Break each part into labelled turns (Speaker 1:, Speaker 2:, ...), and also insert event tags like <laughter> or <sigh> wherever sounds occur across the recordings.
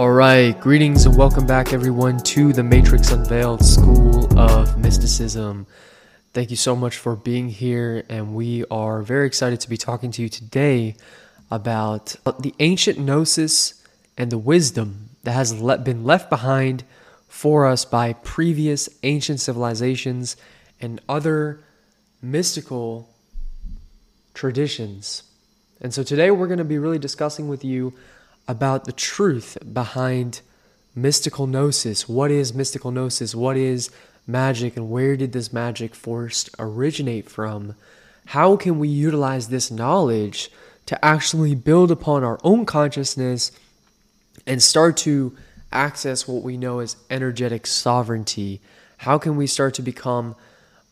Speaker 1: All right, greetings and welcome back, everyone, to the Matrix Unveiled School of Mysticism. Thank you so much for being here, and we are very excited to be talking to you today about the ancient gnosis and the wisdom that has been left behind for us by previous ancient civilizations and other mystical traditions. And so today we're going to be really discussing with you about the truth behind mystical gnosis. What is mystical gnosis? What is magic and where did this magic force originate from? How can we utilize this knowledge to actually build upon our own consciousness and start to access what we know as energetic sovereignty? How can we start to become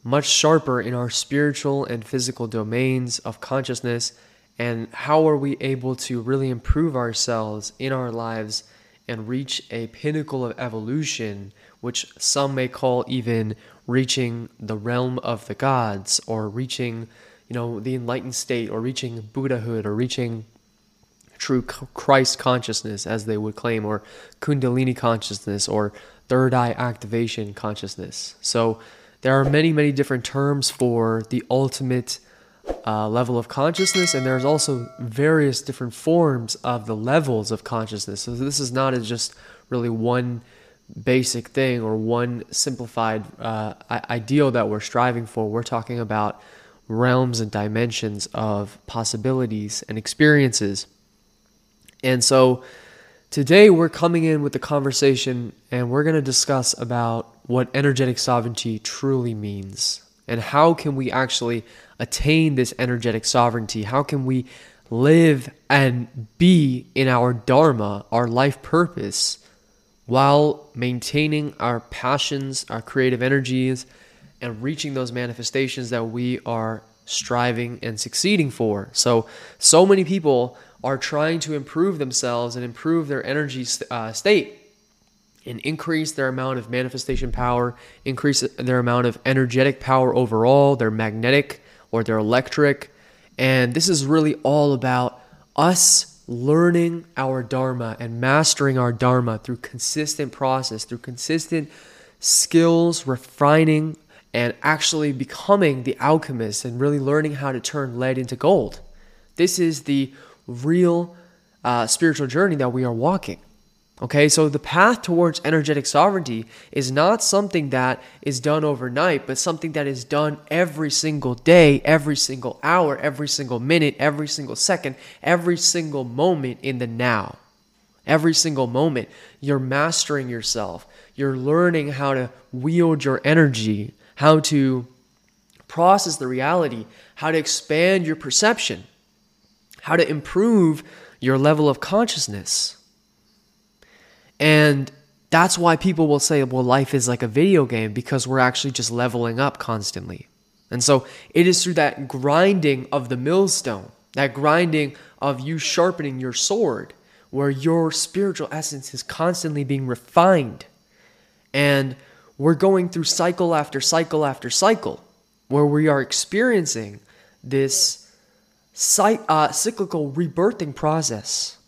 Speaker 1: much sharper in our spiritual and physical domains of consciousness? And how are we able to really improve ourselves in our lives and reach a pinnacle of evolution, which some may call even reaching the realm of the gods or reaching, you know, the enlightened state or reaching Buddhahood or reaching true Christ consciousness, as they would claim, or Kundalini consciousness, or third eye activation consciousness. So there are many, many different terms for the ultimate uh, level of consciousness, and there's also various different forms of the levels of consciousness. So this is not just really one basic thing or one simplified uh, ideal that we're striving for. We're talking about realms and dimensions of possibilities and experiences. And so today we're coming in with the conversation and we're going to discuss about what energetic sovereignty truly means and how can we actually attain this energetic sovereignty? How can we live and be in our dharma, our life purpose, while maintaining our passions, our creative energies, and reaching those manifestations that we are striving and succeeding for? So, so many people are trying to improve themselves and improve their energy uh, state and increase their amount of manifestation power, increase their amount of energetic power overall, their magnetic or their electric. And this is really all about us learning our Dharma and mastering our Dharma through consistent process, through consistent skills, refining, and actually becoming the alchemist and really learning how to turn lead into gold. This is the real uh, spiritual journey that we are walking. Okay, so the path towards energetic sovereignty is not something that is done overnight, but something that is done every single day, every single hour, every single minute, every single second, every single moment in the now. Every single moment, you're mastering yourself. You're learning how to wield your energy, how to process the reality, how to expand your perception, how to improve your level of consciousness. And that's why people will say, well, life is like a video game because we're actually just leveling up constantly. And so it is through that grinding of the millstone, that grinding of you sharpening your sword, where your spiritual essence is constantly being refined. And we're going through cycle after cycle after cycle, where we are experiencing this uh, cyclical rebirthing process.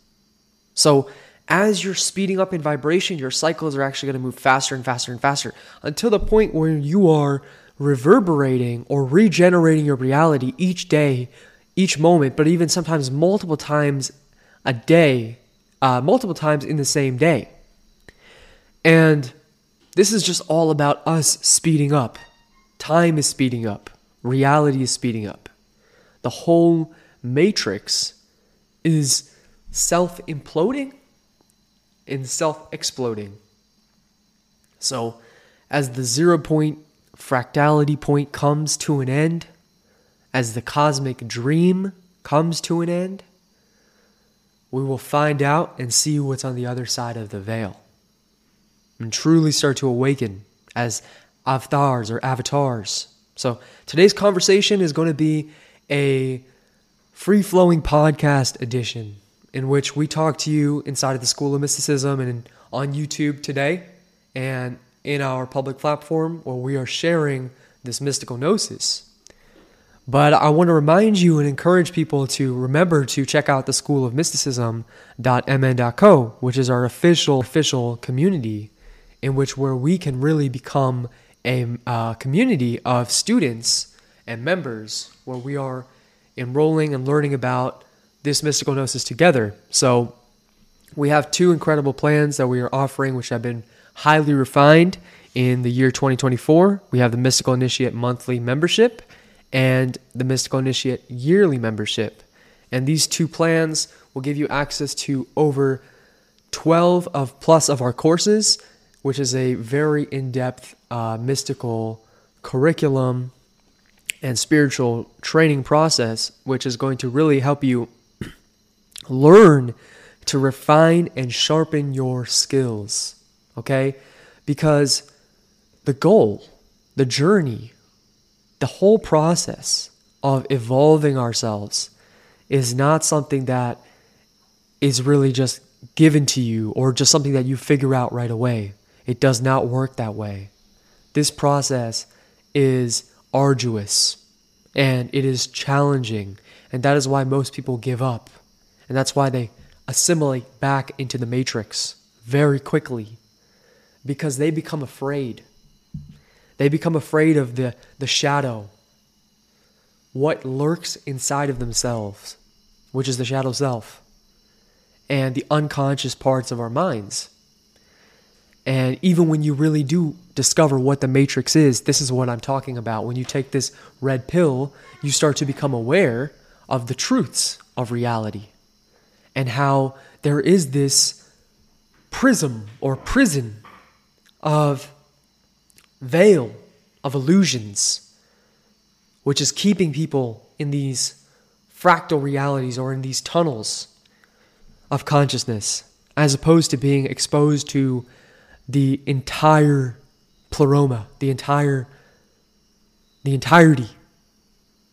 Speaker 1: So as you're speeding up in vibration, your cycles are actually going to move faster and faster and faster until the point where you are reverberating or regenerating your reality each day, each moment, but even sometimes multiple times a day, uh, multiple times in the same day. And this is just all about us speeding up. Time is speeding up, reality is speeding up. The whole matrix is self imploding in self exploding. So, as the zero point fractality point comes to an end, as the cosmic dream comes to an end, we will find out and see what's on the other side of the veil and truly start to awaken as avatars or avatars. So, today's conversation is going to be a free flowing podcast edition in which we talk to you inside of the School of Mysticism and on YouTube today and in our public platform where we are sharing this mystical gnosis. But I want to remind you and encourage people to remember to check out the School of Mysticism.mn.co, which is our official official community in which where we can really become a uh, community of students and members where we are enrolling and learning about this mystical gnosis together. So we have two incredible plans that we are offering, which have been highly refined in the year 2024. We have the Mystical Initiate monthly membership and the Mystical Initiate yearly membership. And these two plans will give you access to over 12 of plus of our courses, which is a very in-depth uh, mystical curriculum and spiritual training process, which is going to really help you learn to refine and sharpen your skills. Okay? Because the goal, the journey, the whole process of evolving ourselves is not something that is really just given to you or just something that you figure out right away. It does not work that way. This process is arduous and it is challenging, and that is why most people give up. And that's why they assimilate back into the matrix very quickly because they become afraid. They become afraid of the, the shadow, what lurks inside of themselves, which is the shadow self, and the unconscious parts of our minds. And even when you really do discover what the matrix is, this is what I'm talking about. When you take this red pill, you start to become aware of the truths of reality and how there is this prism or prison of veil of illusions, which is keeping people in these fractal realities or in these tunnels of consciousness, as opposed to being exposed to the entire pleroma, the entire the entirety.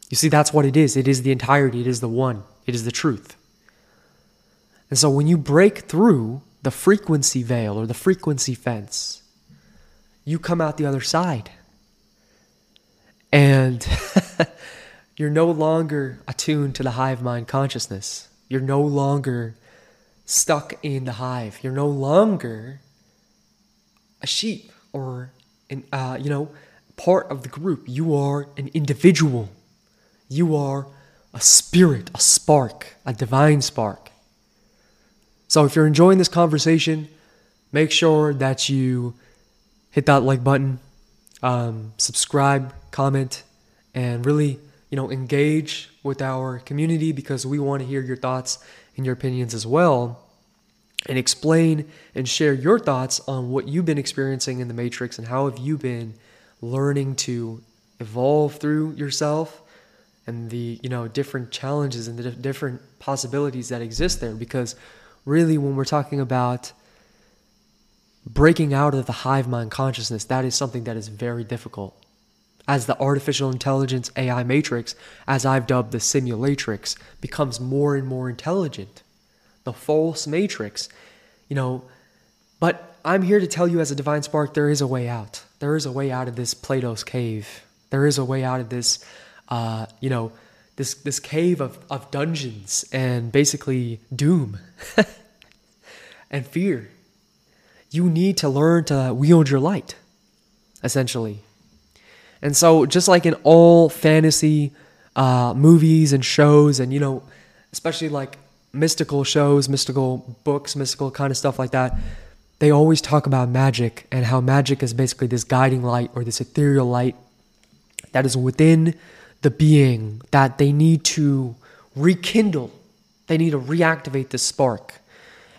Speaker 1: You see, that's what it is. It is the entirety. It is the one. It is the truth. And so when you break through the frequency veil or the frequency fence, you come out the other side. And <laughs> you're no longer attuned to the hive mind consciousness. You're no longer stuck in the hive. You're no longer a sheep or an, uh, you know, part of the group. You are an individual. You are a spirit, a spark, a divine spark. So if you're enjoying this conversation, make sure that you hit that like button, um, subscribe, comment, and really, you know, engage with our community because we want to hear your thoughts and your opinions as well. And explain and share your thoughts on what you've been experiencing in the Matrix and how have you been learning to evolve through yourself and the you know different challenges and the different possibilities that exist there because really, when we're talking about breaking out of the hive mind consciousness, that is something that is very difficult. As the artificial intelligence AI matrix, as I've dubbed the simulatrix, becomes more and more intelligent, the false matrix, you know, but I'm here to tell you as a divine spark, there is a way out. There is a way out of this Plato's cave. There is a way out of this, uh, you know, this this cave of, of dungeons and basically doom <laughs> and fear. You need to learn to wield your light, essentially. And so, just like in all fantasy uh, movies and shows, and you know, especially like mystical shows, mystical books, mystical kind of stuff like that, they always talk about magic and how magic is basically this guiding light or this ethereal light that is within the being that they need to rekindle. They need to reactivate the spark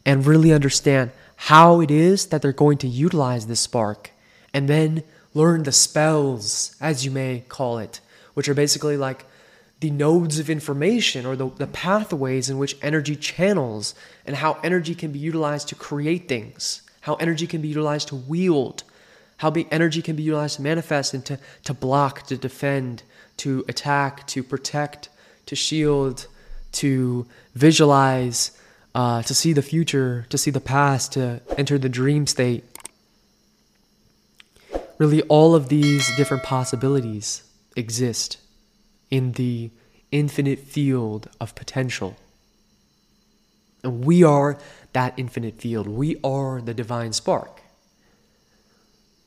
Speaker 1: and really understand how it is that they're going to utilize this spark and then learn the spells, as you may call it, which are basically like the nodes of information or the, the pathways in which energy channels and how energy can be utilized to create things, how energy can be utilized to wield, how energy can be utilized to manifest and to, to block, to defend, to attack, to protect, to shield, to visualize, uh, to see the future, to see the past, to enter the dream state. Really, all of these different possibilities exist in the infinite field of potential. And we are that infinite field. We are the divine spark.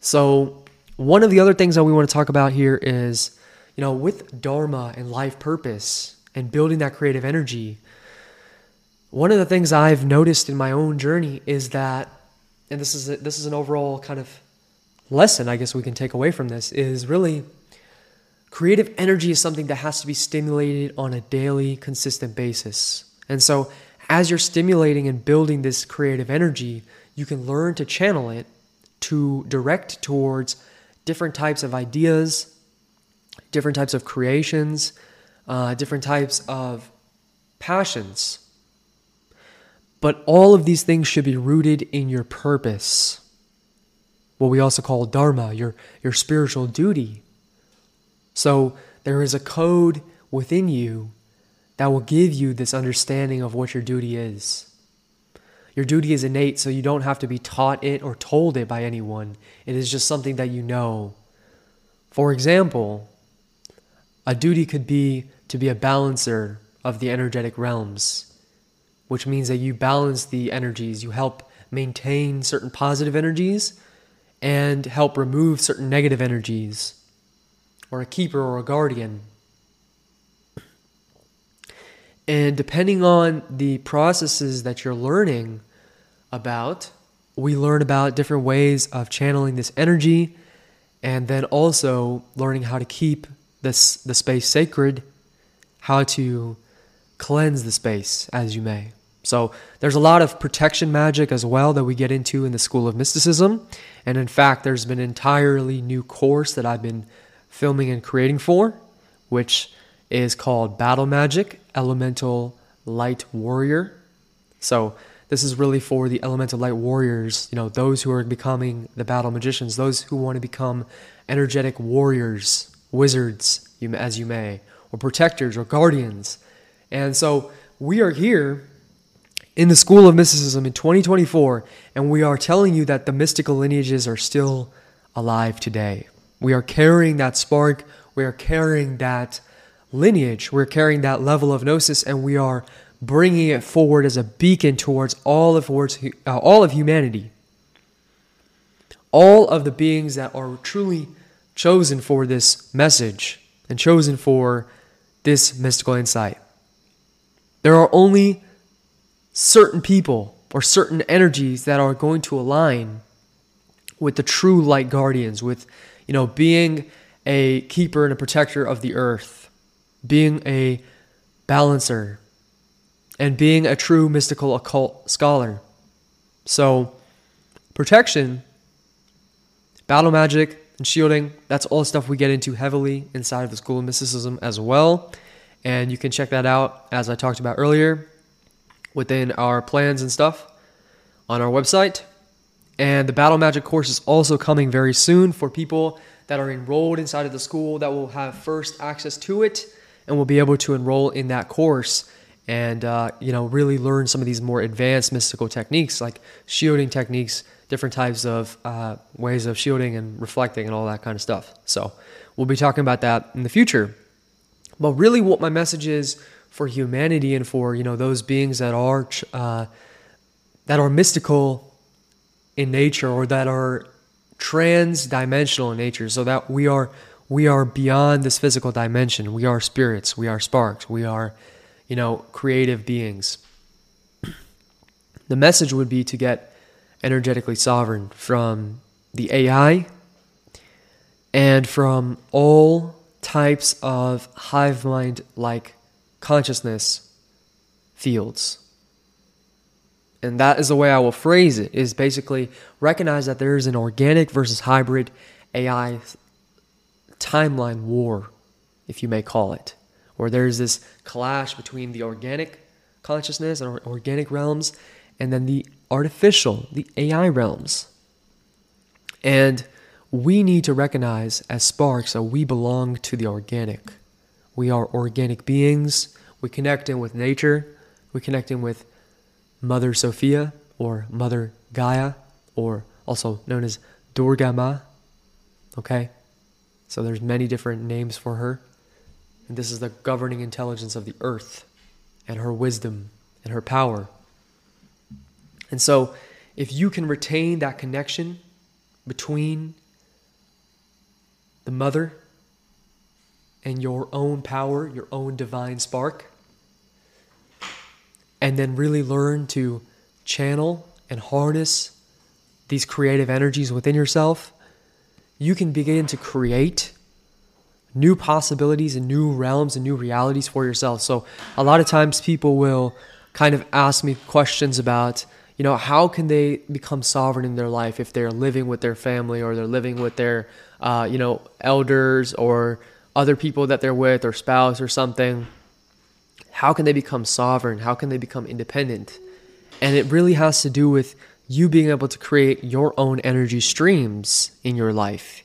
Speaker 1: So, one of the other things that we want to talk about here is, you know, with Dharma and life purpose and building that creative energy, one of the things I've noticed in my own journey is that, and this is a, this is an overall kind of lesson I guess we can take away from this is really creative energy is something that has to be stimulated on a daily, consistent basis. And so, as you're stimulating and building this creative energy, you can learn to channel it to direct towards different types of ideas, different types of creations, uh, different types of passions. But all of these things should be rooted in your purpose, what we also call dharma, your, your spiritual duty. So there is a code within you that will give you this understanding of what your duty is. Your duty is innate, so you don't have to be taught it or told it by anyone. It is just something that you know. For example, a duty could be to be a balancer of the energetic realms, which means that you balance the energies, you help maintain certain positive energies and help remove certain negative energies or a keeper or a guardian. And depending on the processes that you're learning about, we learn about different ways of channeling this energy and then also learning how to keep this the space sacred, how to cleanse the space as you may. So there's a lot of protection magic as well that we get into in the School of Mysticism. And in fact, there's been an entirely new course that I've been filming and creating for, which is called Battle Magic Elemental Light Warrior. So, this is really for the elemental light warriors, you know, those who are becoming the battle magicians, those who want to become energetic warriors, wizards, as you may, or protectors or guardians. And so we are here in the School of Mysticism in 2024, and we are telling you that the mystical lineages are still alive today. We are carrying that spark, we are carrying that lineage, we're carrying that level of gnosis, and we are bringing it forward as a beacon towards all of, towards, uh, all of humanity. All of the beings that are truly chosen for this message and chosen for this mystical insight. There are only certain people or certain energies that are going to align with the true light guardians, with you know, being a keeper and a protector of the earth, being a balancer, and being a true mystical occult scholar. So, protection, battle magic, and shielding, that's all stuff we get into heavily inside of the School of Mysticism as well. And you can check that out, as I talked about earlier, within our plans and stuff on our website. And the Battle Magic course is also coming very soon for people that are enrolled inside of the school that will have first access to it and will be able to enroll in that course and uh, you know really learn some of these more advanced mystical techniques like shielding techniques different types of uh, ways of shielding and reflecting and all that kind of stuff. So we'll be talking about that in the future. But really what my message is for humanity and for you know those beings that are uh, that are mystical in nature or that are trans-dimensional in nature so that we are we are beyond this physical dimension. We are spirits. We are sparks. We are you know creative beings. The message would be to get energetically sovereign from the AI and from all types of hive mind like consciousness fields. And that is the way I will phrase it, is basically recognize that there is an organic versus hybrid AI timeline war, if you may call it, where there's this clash between the organic consciousness and organic realms and then the artificial, the AI realms. And we need to recognize as sparks that we belong to the organic. We are organic beings. We connect in with nature. We connect in with Mother Sophia or Mother Gaia, or also known as Durga Ma. Okay? So there's many different names for her And this is the governing intelligence of the earth and her wisdom and her power. And so, if you can retain that connection between the mother and your own power, your own divine spark, and then really learn to channel and harness these creative energies within yourself, you can begin to create new possibilities and new realms and new realities for yourself. So, a lot of times people will kind of ask me questions about, you know, how can they become sovereign in their life if they're living with their family or they're living with their, uh, you know, elders or other people that they're with or spouse or something. How can they become sovereign? How can they become independent? And it really has to do with you being able to create your own energy streams in your life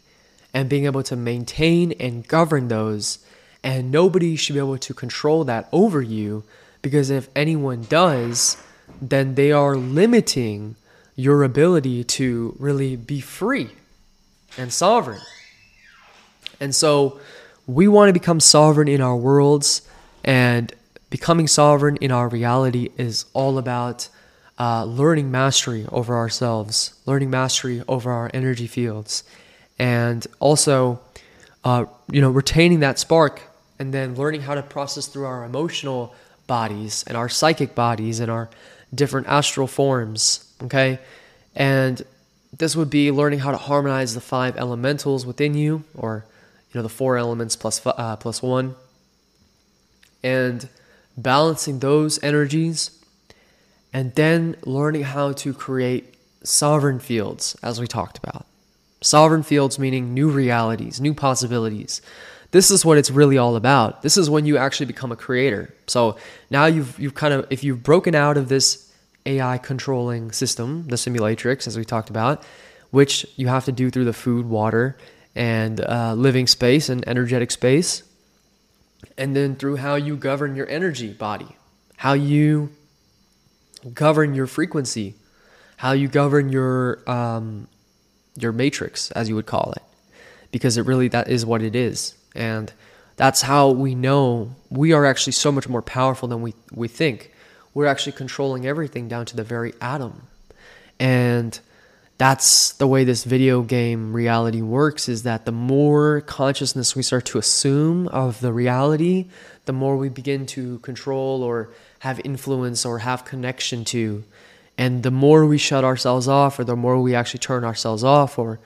Speaker 1: and being able to maintain and govern those. And nobody should be able to control that over you because if anyone does, then they are limiting your ability to really be free and sovereign. And so we want to become sovereign in our worlds, and becoming sovereign in our reality is all about uh, learning mastery over ourselves, learning mastery over our energy fields, and also, uh, you know, retaining that spark and then learning how to process through our emotional bodies and our psychic bodies and our different astral forms. Okay, and this would be learning how to harmonize the five elementals within you, or you know, the four elements plus, uh, plus one, and balancing those energies and then learning how to create sovereign fields, as we talked about. Sovereign fields meaning new realities, new possibilities. This is what it's really all about. This is when you actually become a creator. So now you've you've kind of if you've broken out of this AI controlling system, the simulatrix, as we talked about, which you have to do through the food, water, and uh, living space and energetic space, and then through how you govern your energy body, how you govern your frequency, how you govern your um, your matrix, as you would call it, because it really that is what it is, and that's how we know we are actually so much more powerful than we we think. We're actually controlling everything down to the very atom, and that's the way this video game reality works is that the more consciousness we start to assume of the reality the more we begin to control or have influence or have connection to. And the more we shut ourselves off, or the more we actually turn ourselves off or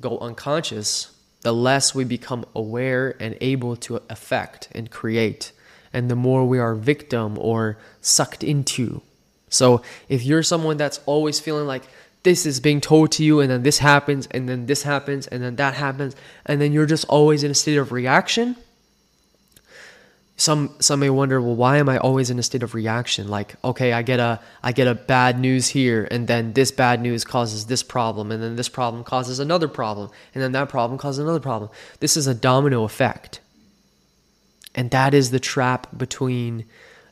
Speaker 1: go unconscious, the less we become aware and able to affect and create. And the more we are victim or sucked into. So if you're someone that's always feeling like this is being told to you, and then this happens, and then this happens, and then that happens, and then you're just always in a state of reaction, some some may wonder well why am i always in a state of reaction? Like okay i get a i get a bad news here and then this bad news causes this problem and then this problem causes another problem and then that problem causes another problem. This is a domino effect. And that is the trap between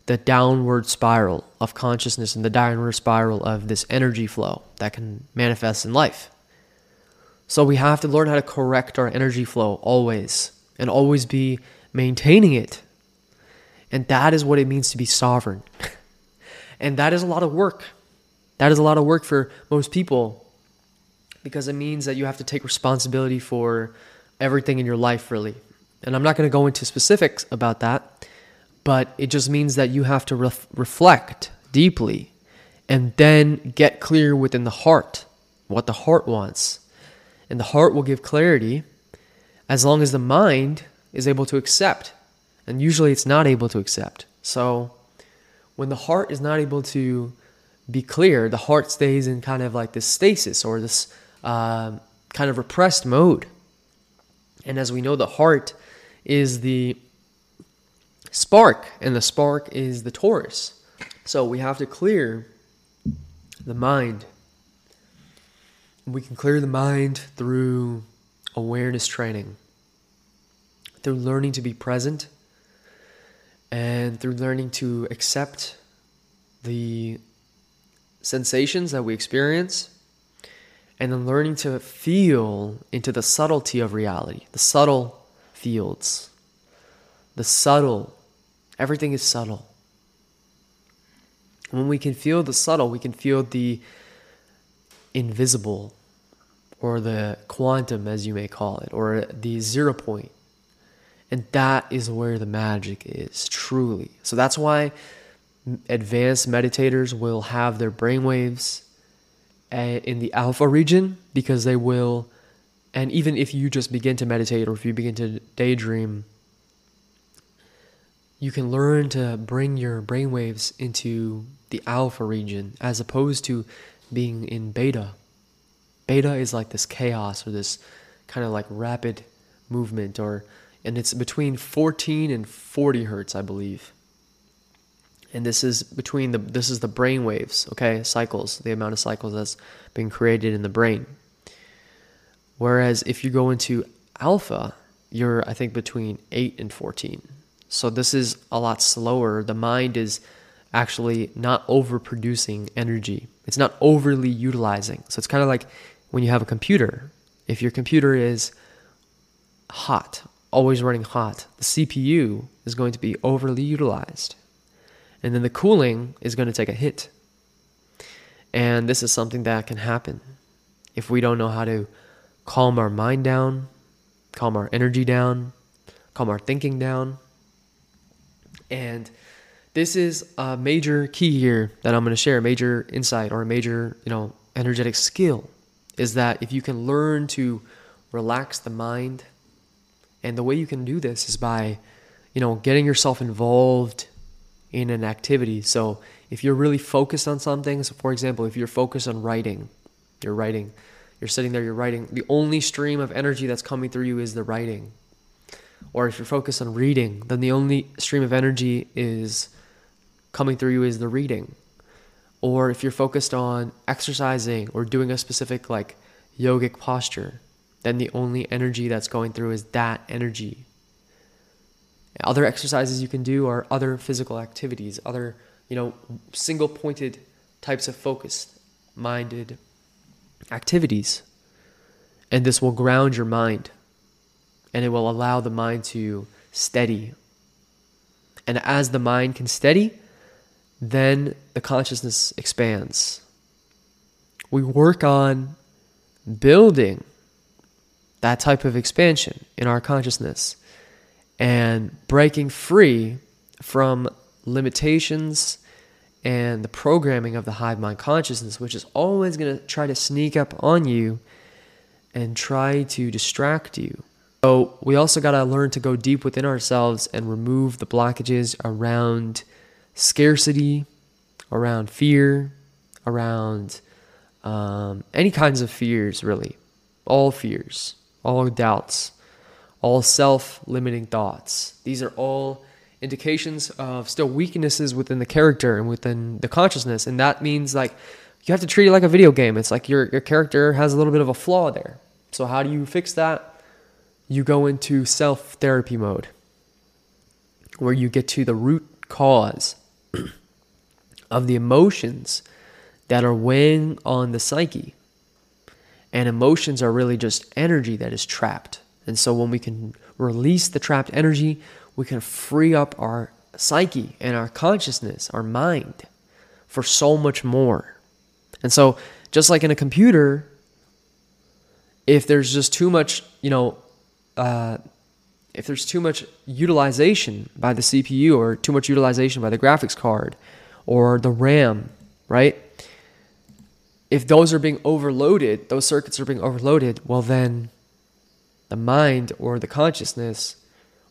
Speaker 1: the downward spiral of consciousness and the downward spiral of this energy flow that can manifest in life. So we have to learn how to correct our energy flow always and always be maintaining it and that is what it means to be sovereign. and that is a lot of work. That is a lot of work for most people because it means that you have to take responsibility for everything in your life, really. And I'm not going to go into specifics about that, but it just means that you have to ref- reflect deeply and then get clear within the heart what the heart wants. And the heart will give clarity as long as the mind is able to accept and usually it's not able to accept. So when the heart is not able to be clear, the heart stays in kind of like this stasis or this uh, kind of repressed mode. And as we know, the heart is the spark, and the spark is the torus. So we have to clear the mind. We can clear the mind through awareness training, through learning to be present and through learning to accept the sensations that we experience, and then learning to feel into the subtlety of reality, the subtle fields, the subtle. Everything is subtle. When we can feel the subtle, we can feel the invisible or the quantum, as you may call it, or the zero point. And that is where the magic is, truly. So that's why advanced meditators will have their brainwaves eh, in the alpha region because they will, and even if you just begin to meditate or if you begin to daydream, you can learn to bring your brainwaves into the alpha region as opposed to being in beta. Beta is like this chaos or this kind of like rapid movement or and it's between 14 and 40 hertz, I believe. And this is between the this is the brain waves, okay, cycles, the amount of cycles that's being created in the brain. Whereas if you go into alpha, you're I think between 8 and 14. So this is a lot slower. The mind is actually not overproducing energy. It's not overly utilizing. So it's kind of like when you have a computer. If your computer is hot always running hot, the CPU is going to be overly utilized. And then the cooling is going to take a hit. And this is something that can happen if we don't know how to calm our mind down, calm our energy down, calm our thinking down. And this is a major key here that I'm going to share, a major insight or a major, you know, energetic skill is that if you can learn to relax the mind and the way you can do this is by, you know, getting yourself involved in an activity. So if you're really focused on something, so for example, if you're focused on writing, you're writing, you're sitting there, you're writing, the only stream of energy that's coming through you is the writing. Or if you're focused on reading, then the only stream of energy is coming through you is the reading. Or if you're focused on exercising or doing a specific like yogic posture, then the only energy that's going through is that energy. Other exercises you can do are other physical activities, other, you know, single pointed types of focused minded activities. And this will ground your mind and it will allow the mind to steady. And as the mind can steady, then the consciousness expands. We work on building that type of expansion in our consciousness and breaking free from limitations and the programming of the hive mind consciousness, which is always going to try to sneak up on you and try to distract you. So, we also got to learn to go deep within ourselves and remove the blockages around scarcity, around fear, around um, any kinds of fears, really. All fears all doubts, all self limiting thoughts. These are all indications of still weaknesses within the character and within the consciousness. And that means like you have to treat it like a video game. It's like your, your character has a little bit of a flaw there. So, how do you fix that? You go into self therapy mode where you get to the root cause <clears throat> of the emotions that are weighing on the psyche. And emotions are really just energy that is trapped. And so when we can release the trapped energy, we can free up our psyche and our consciousness, our mind for so much more. And so just like in a computer, if there's just too much, you know, uh, if there's too much utilization by the CPU or too much utilization by the graphics card or the RAM, right? If those are being overloaded, those circuits are being overloaded, well, then the mind or the consciousness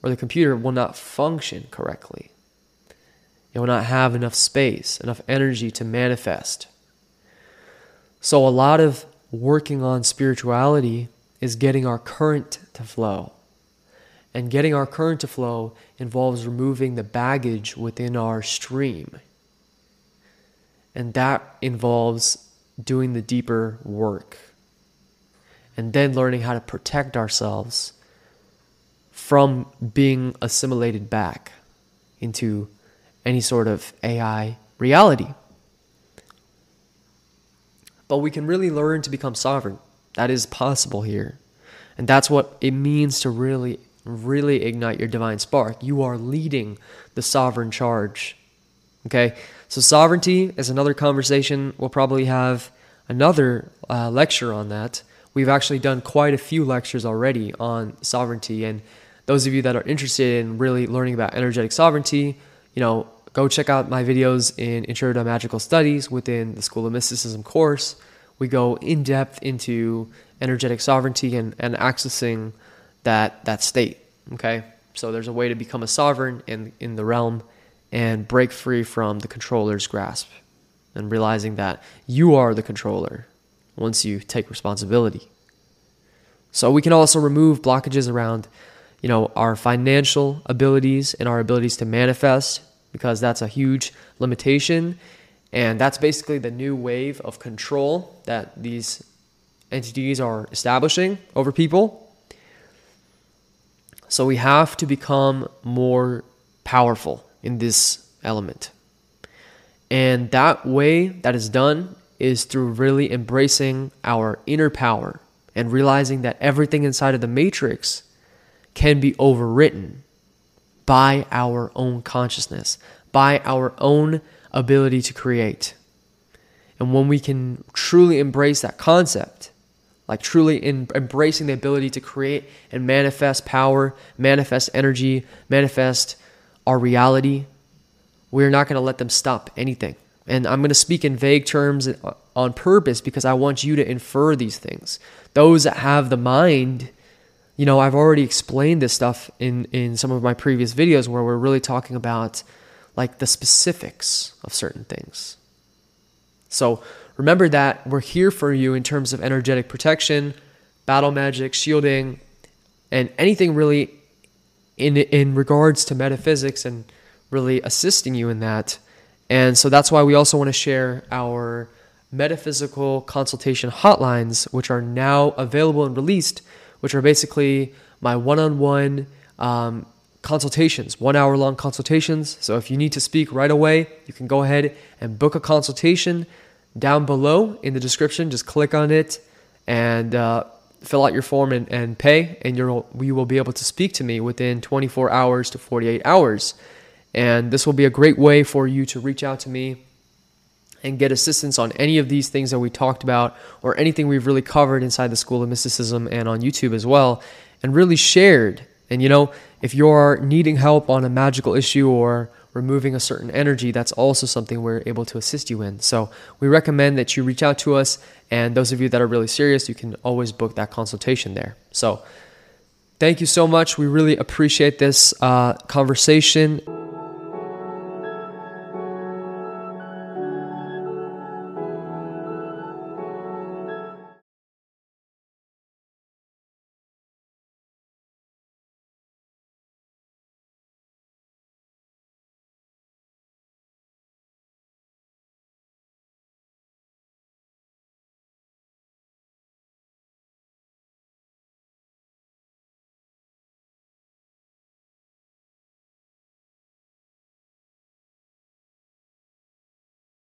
Speaker 1: or the computer will not function correctly. It will not have enough space, enough energy to manifest. So, a lot of working on spirituality is getting our current to flow. And getting our current to flow involves removing the baggage within our stream. And that involves doing the deeper work and then learning how to protect ourselves from being assimilated back into any sort of AI reality. But we can really learn to become sovereign. That is possible here. And that's what it means to really really ignite your divine spark. You are leading the sovereign charge. Okay, so sovereignty is another conversation. We'll probably have another uh, lecture on that. We've actually done quite a few lectures already on sovereignty, and those of you that are interested in really learning about energetic sovereignty, you know, go check out my videos in Intro to Magical Studies within the School of Mysticism course. We go in depth into energetic sovereignty and, and accessing that that state. Okay, so there's a way to become a sovereign in in the realm and break free from the controller's grasp, and realizing that you are the controller once you take responsibility. So we can also remove blockages around, you know, our financial abilities and our abilities to manifest because that's a huge limitation and that's basically the new wave of control that these entities are establishing over people. So we have to become more powerful in this element. And that way that is done is through really embracing our inner power and realizing that everything inside of the matrix can be overwritten by our own consciousness, by our own ability to create. And when we can truly embrace that concept, like truly in embracing the ability to create and manifest power, manifest energy, manifest our reality, we're not going to let them stop anything. And I'm going to speak in vague terms on purpose because I want you to infer these things. Those that have the mind, you know, I've already explained this stuff in, in some of my previous videos where we're really talking about like the specifics of certain things. So remember that we're here for you in terms of energetic protection, battle magic, shielding, and anything really in in regards to metaphysics and really assisting you in that. And so that's why we also want to share our metaphysical consultation hotlines, which are now available and released, which are basically my one-on-one um, consultations, one hour long consultations. So if you need to speak right away, you can go ahead and book a consultation down below in the description. Just click on it and uh, fill out your form and, and pay, and you'll, you will be able to speak to me within 24 hours to 48 hours. And this will be a great way for you to reach out to me and get assistance on any of these things that we talked about or anything we've really covered inside the School of Mysticism and on YouTube as well, and really shared and you know, if you're needing help on a magical issue or removing a certain energy, that's also something we're able to assist you in. So we recommend that you reach out to us. And those of you that are really serious, you can always book that consultation there. So thank you so much. We really appreciate this uh, conversation.